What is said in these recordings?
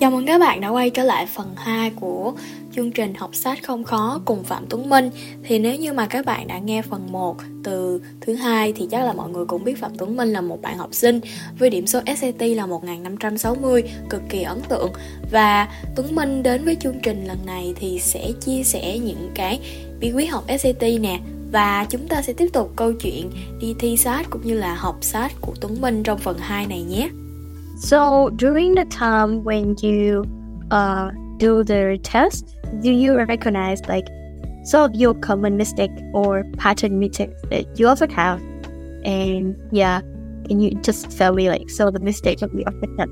Chào mừng các bạn đã quay trở lại phần 2 của chương trình học sách không khó cùng Phạm Tuấn Minh. Thì nếu như mà các bạn đã nghe phần 1 từ thứ hai thì chắc là mọi người cũng biết Phạm Tuấn Minh là một bạn học sinh với điểm số SAT là 1560, cực kỳ ấn tượng. Và Tuấn Minh đến với chương trình lần này thì sẽ chia sẻ những cái bí quyết học SAT nè. Và chúng ta sẽ tiếp tục câu chuyện đi thi sát cũng như là học sát của Tuấn Minh trong phần 2 này nhé. So during the time when you uh, do the test, do you recognize like some of your common mistake or pattern mistakes that you also have? And yeah, can you just tell me like some of the mistakes that we often have?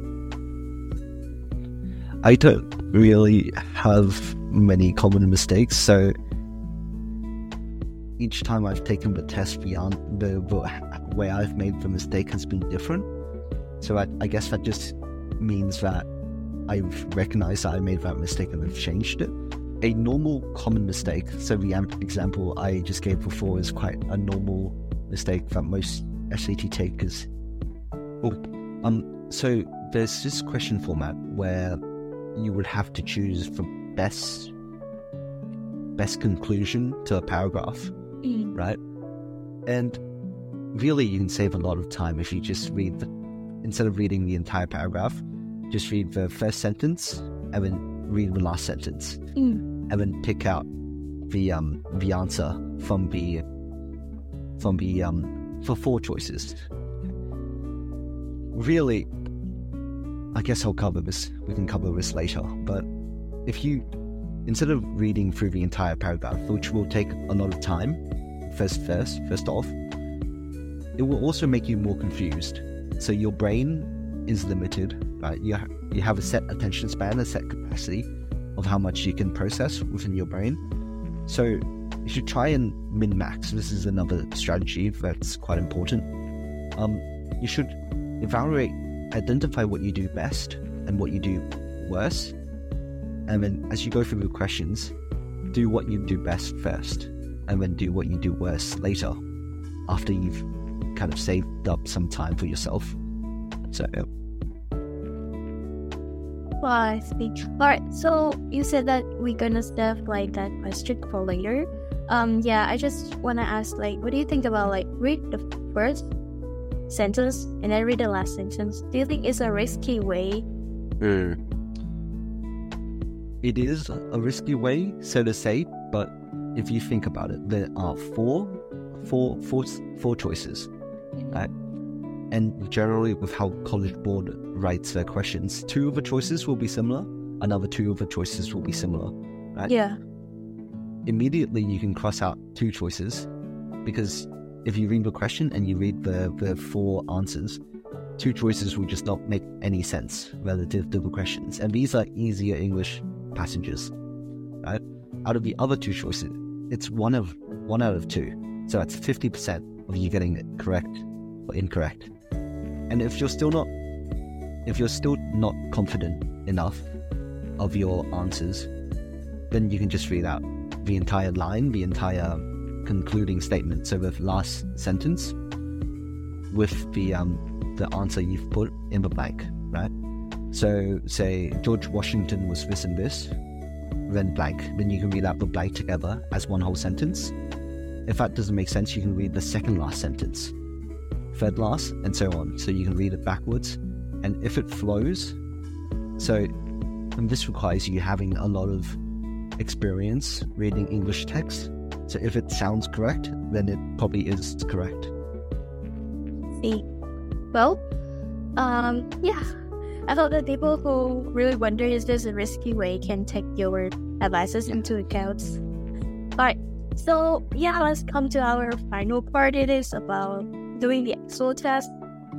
I don't really have many common mistakes, so each time I've taken the test beyond the, the way I've made the mistake has been different. So I, I guess that just means that I've recognized that I made that mistake and I've changed it. A normal common mistake, so the example I just gave before is quite a normal mistake that most SAT takers. Oh, um, so there's this question format where you would have to choose the best best conclusion to a paragraph, mm. right? And really, you can save a lot of time if you just read the instead of reading the entire paragraph, just read the first sentence and then read the last sentence, mm. and then pick out the um the answer from the from the um for four choices. Really, I guess I'll cover this. We can cover this later. But if you instead of reading through the entire paragraph, which will take a lot of time, first first first off, it will also make you more confused so your brain is limited, right? You, ha- you have a set attention span, a set capacity of how much you can process within your brain. So you should try and min max. This is another strategy that's quite important. Um, you should evaluate, identify what you do best and what you do worse. And then as you go through the questions, do what you do best first, and then do what you do worse later after you've kind of saved up some time for yourself. So, yeah. Well, I think. All right. So you said that we're gonna save like that question for later. Um, yeah, I just wanna ask, like, what do you think about like read the first sentence and then read the last sentence? Do you think it's a risky way? Mm. It is a risky way, so to say, but if you think about it, there are four, four, four, four choices. Uh, and generally, with how College Board writes their questions, two of the choices will be similar, another two of the choices will be similar. Right? Yeah. Immediately, you can cross out two choices because if you read the question and you read the, the four answers, two choices will just not make any sense relative to the questions. And these are easier English passages. Right? Out of the other two choices, it's one of one out of two. So that's fifty percent of you getting it correct or incorrect. And if you're still not if you're still not confident enough of your answers, then you can just read out the entire line, the entire concluding statement. So the last sentence with the um the answer you've put in the blank, right? So say George Washington was this and this, then blank. Then you can read out the blank together as one whole sentence. If that doesn't make sense, you can read the second last sentence, third last, and so on. So you can read it backwards. And if it flows, so and this requires you having a lot of experience reading English text. So if it sounds correct, then it probably is correct. See, well, um, yeah. I thought that people who really wonder is this a risky way can take your advices into account. But so yeah, let's come to our final part. It is about doing the actual test.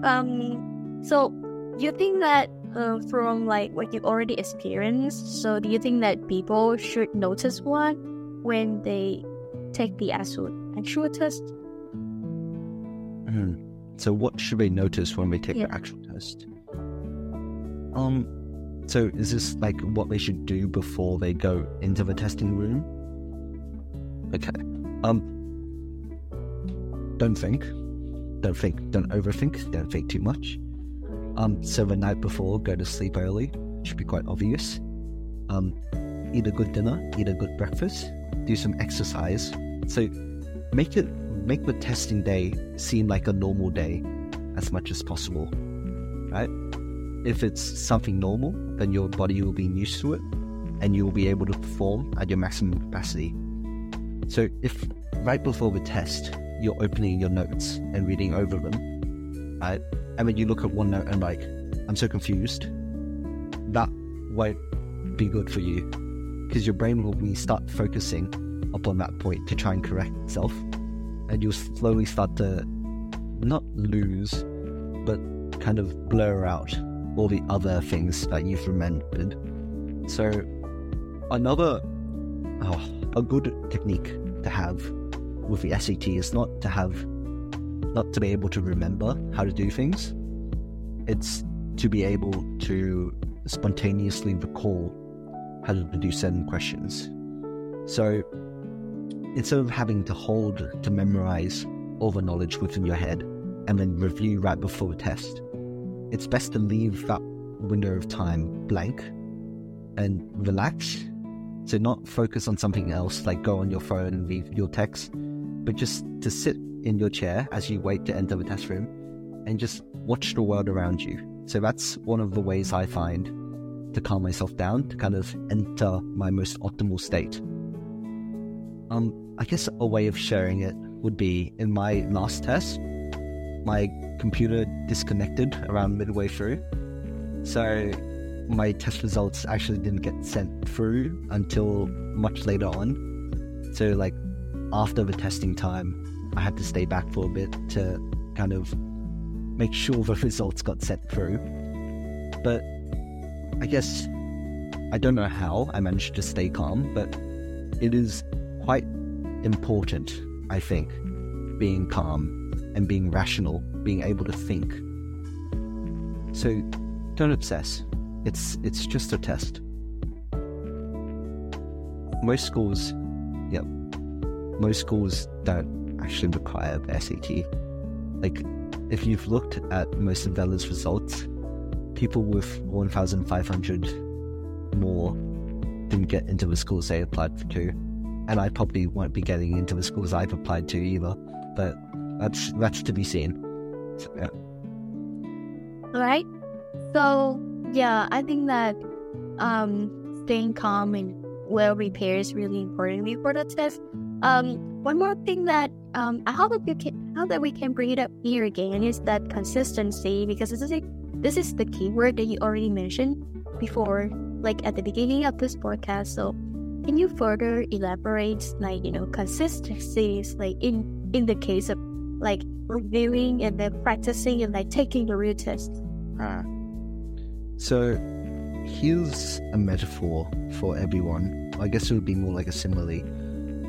Um, so you think that uh, from like what you already experienced. So, do you think that people should notice one when they take the actual actual test? Mhm. So, what should we notice when we take Yeah. the actual test? Um, so is this like what they should do before they go into the testing room? Okay. Um, don't think. Don't think. Don't overthink. Don't think too much. Um, so the night before, go to sleep early. Should be quite obvious. Um, eat a good dinner. Eat a good breakfast. Do some exercise. So make it make the testing day seem like a normal day as much as possible. Right? If it's something normal, then your body will be used to it and you will be able to perform at your maximum capacity. So if right before the test you're opening your notes and reading over them, right? And then you look at one note and like, I'm so confused, that won't be good for you. Because your brain will be start focusing upon that point to try and correct itself and you'll slowly start to not lose, but kind of blur out all the other things that you've remembered. So, another, oh, a good technique to have with the SAT is not to have, not to be able to remember how to do things. It's to be able to spontaneously recall how to do certain questions. So, instead of having to hold to memorize all the knowledge within your head and then review right before the test, it's best to leave that window of time blank and relax. So, not focus on something else like go on your phone and read your text, but just to sit in your chair as you wait to enter the test room and just watch the world around you. So, that's one of the ways I find to calm myself down, to kind of enter my most optimal state. Um, I guess a way of sharing it would be in my last test, my computer disconnected around midway through. So my test results actually didn't get sent through until much later on. So, like, after the testing time, I had to stay back for a bit to kind of make sure the results got sent through. But I guess I don't know how I managed to stay calm, but it is quite important, I think, being calm and being rational, being able to think. So don't obsess. It's it's just a test. Most schools, yep, most schools don't actually require the SAT. Like, if you've looked at most of Vela's results, people with 1,500 more didn't get into the schools they applied for to, and I probably won't be getting into the schools I've applied to either. But that's that's to be seen. So, yeah. Right? So, yeah, I think that um, staying calm and well prepared is really important before the test. Um, one more thing that um, I hope you can, how that we can bring it up here again is that consistency because this is a, this is the keyword that you already mentioned before, like at the beginning of this podcast. So, can you further elaborate, like you know, consistency is like in in the case of like reviewing and then practicing and like taking the real test. Ah. So here's a metaphor for everyone. I guess it would be more like a simile.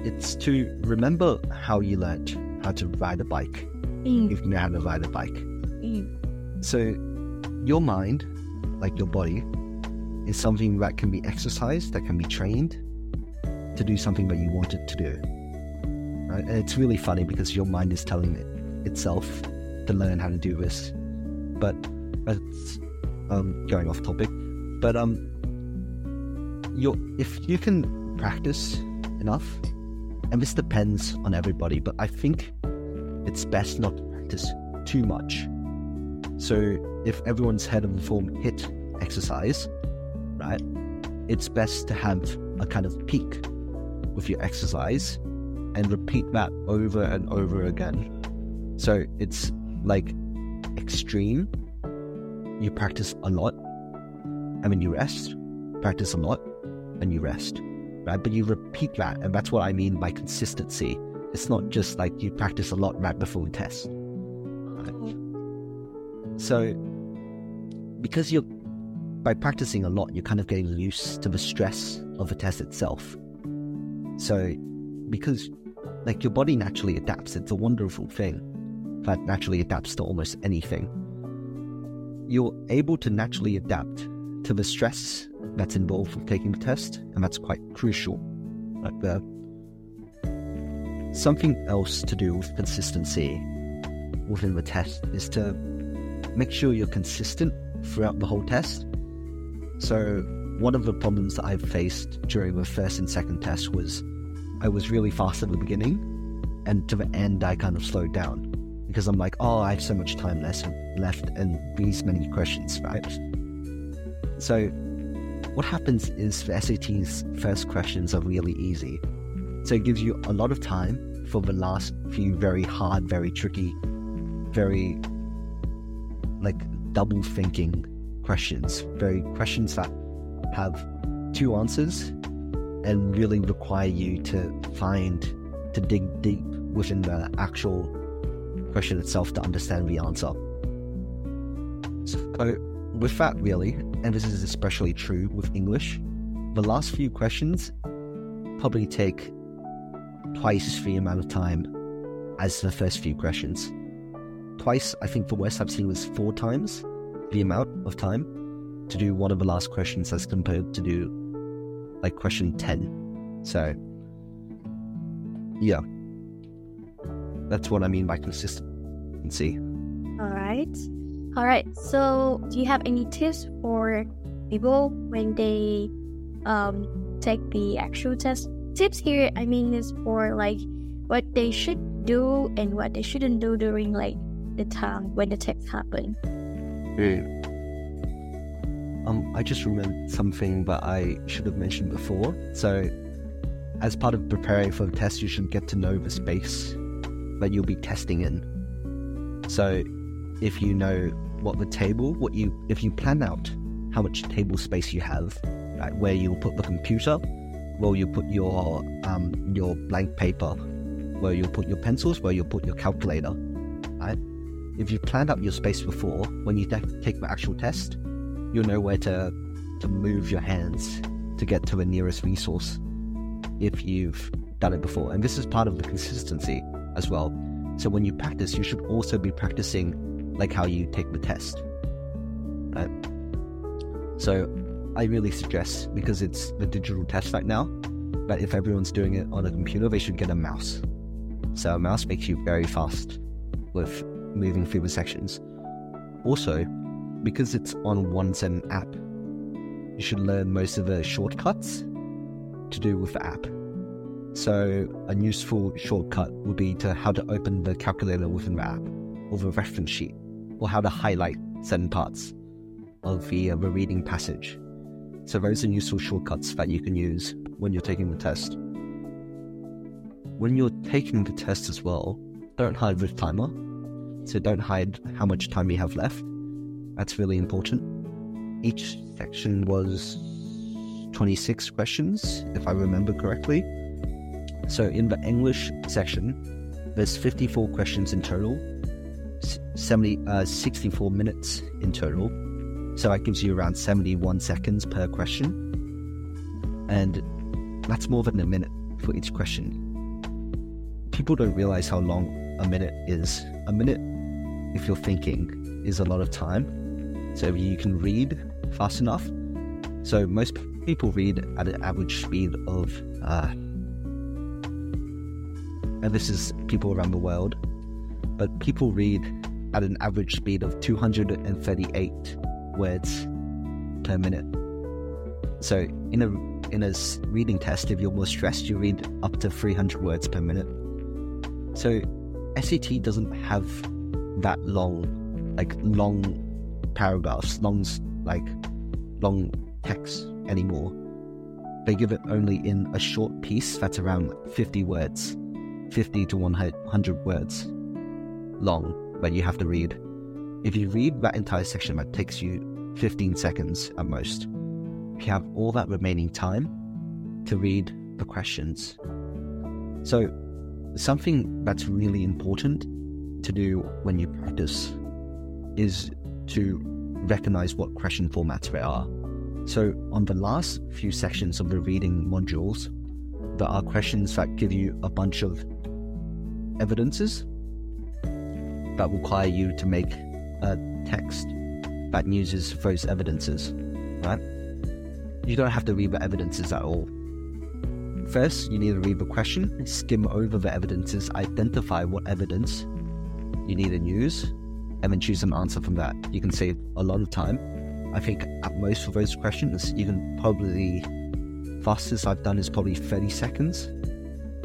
It's to remember how you learned how to ride a bike, Mm, if you know how to ride a bike. mm, So your mind, like your body, is something that can be exercised, that can be trained to do something that you want it to do. Right? And it's really funny because your mind is telling it itself to learn how to do this. But that's um, going off topic. But um, you if you can practice enough, and this depends on everybody, but I think it's best not to practice too much. So if everyone's head of the form hit exercise, right, it's best to have a kind of peak with your exercise and repeat that over and over again. So it's like extreme. You practice a lot, and then you rest. Practice a lot, and you rest. Right? But you repeat that, and that's what I mean by consistency. It's not just like you practice a lot right before the test. Uh-huh. So, because you're by practicing a lot, you're kind of getting used to the stress of the test itself. So, because like your body naturally adapts, it's a wonderful thing that naturally adapts to almost anything. You're able to naturally adapt to the stress that's involved with taking the test, and that's quite crucial. The uh, something else to do with consistency within the test is to make sure you're consistent throughout the whole test. So, one of the problems that I've faced during the first and second test was I was really fast at the beginning, and to the end, I kind of slowed down because I'm like, oh, I have so much time less left and these many questions, right? So, what happens is the SAT's first questions are really easy. So, it gives you a lot of time for the last few very hard, very tricky, very like double thinking questions, very questions that have two answers and really require you to find, to dig deep within the actual question itself to understand the answer. So, with that, really, and this is especially true with English, the last few questions probably take twice the amount of time as the first few questions. Twice, I think the worst I've seen was four times the amount of time to do one of the last questions as compared to do like question 10. So, yeah, that's what I mean by consistency. All right. All right. So, do you have any tips for people when they um, take the actual test? Tips here, I mean, is for like what they should do and what they shouldn't do during like the time when the test happen. Mm. Um, I just remembered something that I should have mentioned before. So, as part of preparing for the test, you should get to know the space that you'll be testing in. So, if you know what the table, what you, if you plan out how much table space you have, right, where you'll put the computer, where you put your um, your blank paper, where you'll put your pencils, where you'll put your calculator, right? If you've planned out your space before, when you take the actual test, you'll know where to to move your hands to get to the nearest resource if you've done it before. And this is part of the consistency as well. So when you practice, you should also be practicing like how you take the test. Right? So I really suggest because it's the digital test right now, that if everyone's doing it on a computer, they should get a mouse. So a mouse makes you very fast with moving through the sections. Also, because it's on one Zen app, you should learn most of the shortcuts to do with the app. So a useful shortcut would be to how to open the calculator within the app, or the reference sheet, or how to highlight certain parts of the, uh, the reading passage. So those are useful shortcuts that you can use when you're taking the test. When you're taking the test as well, don't hide the timer. So don't hide how much time you have left. That's really important. Each section was 26 questions, if I remember correctly. So in the English section, there's 54 questions in total, 70, uh, 64 minutes in total. So that gives you around 71 seconds per question. And that's more than a minute for each question. People don't realize how long a minute is. A minute, if you're thinking, is a lot of time so you can read fast enough. So most people read at an average speed of, uh, and this is people around the world, but people read at an average speed of 238 words per minute. So in a in a reading test, if you're more stressed, you read up to 300 words per minute. So SAT doesn't have that long, like long paragraphs, long like long text anymore. They give it only in a short piece that's around 50 words, 50 to 100 words long that you have to read. If you read that entire section, that takes you 15 seconds at most. You have all that remaining time to read the questions. So, something that's really important to do when you practice is to recognize what question formats there are. So, on the last few sections of the reading modules, there are questions that give you a bunch of evidences that require you to make a text that uses those evidences, right? You don't have to read the evidences at all. First, you need to read the question, skim over the evidences, identify what evidence you need to use, and then choose an answer from that. You can save a lot of time. I think at most for those questions, you can probably, fastest I've done is probably 30 seconds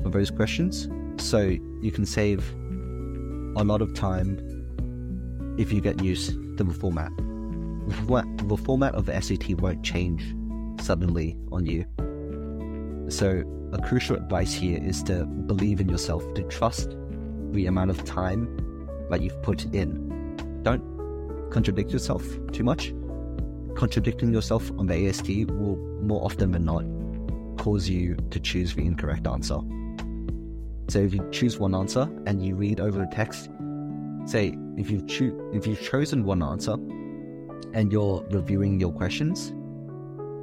for those questions. So you can save a lot of time if you get used to the format. The format of the SAT won't change suddenly on you. So, a crucial advice here is to believe in yourself, to trust the amount of time that you've put in. Don't contradict yourself too much. Contradicting yourself on the AST will more often than not cause you to choose the incorrect answer. So if you choose one answer and you read over the text, say if you've cho- if you've chosen one answer and you're reviewing your questions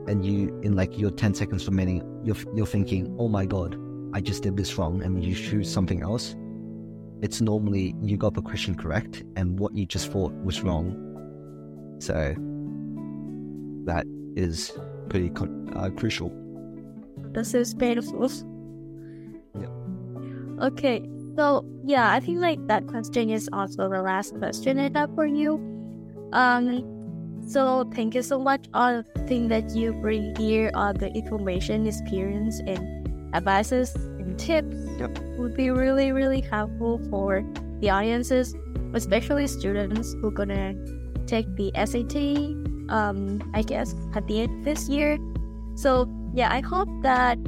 and you in like your 10 seconds remaining you're, you're thinking oh my god i just did this wrong and you choose something else it's normally you got the question correct and what you just thought was wrong so that is pretty uh, crucial This is painful. Okay, so yeah, I think like that question is also the last question I have for you. Um, so thank you so much. All the thing that you bring here, all the information, experience, and advices and tips Yep. would be really, really helpful for the audiences, especially students who gonna take the SAT. Um, I guess at the end of this year. So yeah, I hope that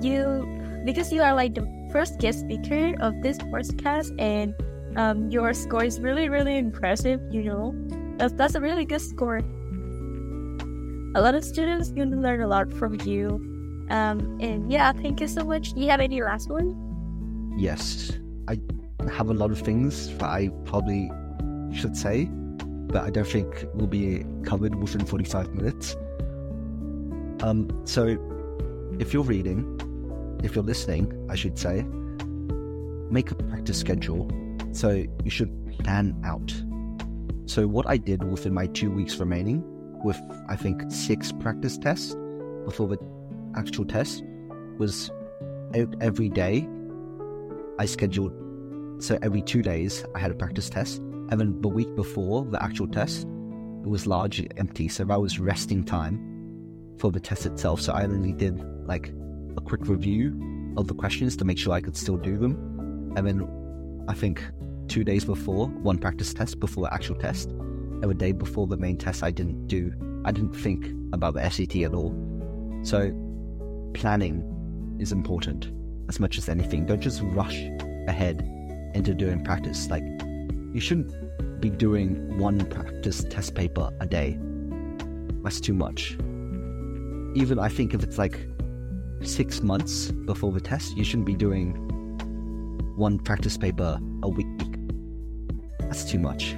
you, because you are like the first guest speaker of this podcast, and um, your score is really, really impressive. You know, that's a really good score. A lot of students can learn a lot from you. Um, and yeah, thank you so much. Do you have any last one? yes i have a lot of things that i probably should say but i don't think will be covered within 45 minutes um so if you're reading if you're listening i should say make a practice schedule so you should plan out so what i did within my two weeks remaining with i think six practice tests before the actual test was every day I scheduled so every two days I had a practice test, and then the week before the actual test, it was largely empty. So that was resting time for the test itself. So I only did like a quick review of the questions to make sure I could still do them, and then I think two days before one practice test before the actual test, and the day before the main test I didn't do. I didn't think about the SAT at all. So planning is important as much as anything. Don't just rush ahead into doing practice. Like, you shouldn't be doing one practice test paper a day. That's too much. Even I think if it's like six months before the test, you shouldn't be doing one practice paper a week. That's too much.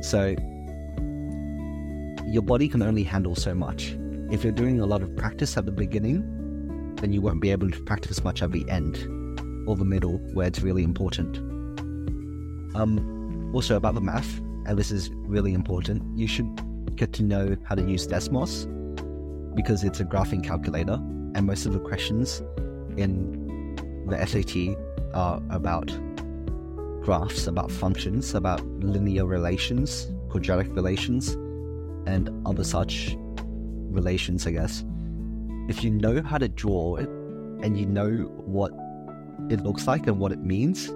So, your body can only handle so much. If you're doing a lot of practice at the beginning, then you won't be able to practice much at the end or the middle where it's really important. Um, also about the math, and this is really important, you should get to know how to use Desmos because it's a graphing calculator, and most of the questions in the SAT are about graphs, about functions, about linear relations, quadratic relations, and other such relations, I guess if you know how to draw it and you know what it looks like and what it means,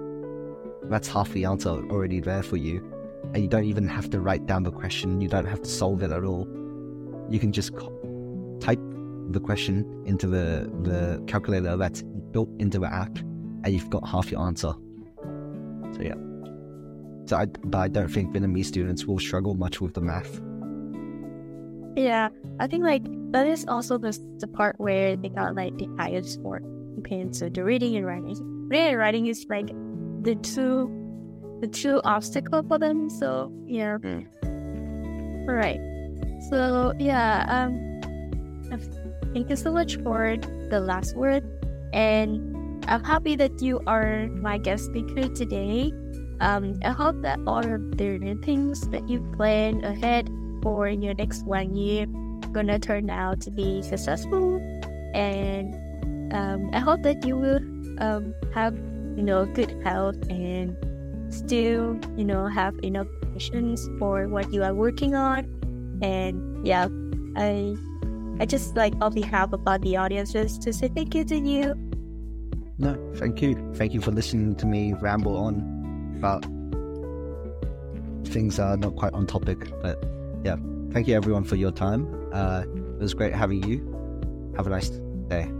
that's half the answer already there for you. And you don't even have to write down the question, you don't have to solve it at all. You can just type the question into the, the calculator that's built into the app, and you've got half your answer. So, yeah. So, I, but I don't think Vietnamese students will struggle much with the math. Yeah, I think like that is also the the part where they got like the highest score. Okay, so the reading and writing. Reading and writing is like the two the two obstacle for them. So yeah. Right. So yeah, um, thank you so much for the last word, and I'm happy that you are my guest speaker today. Um, I hope that all of the things that you plan ahead for your next one year gonna turn out to be successful, and um, I hope that you will um, have you know good health and still you know have enough patience for what you are working on and yeah i i just like on behalf of the audience just to say thank you to you No, thank you. Thank you for listening to me ramble on about things are not quite on topic. But yeah, thank you everyone for your time. Uh, it was great having you. Have a nice day.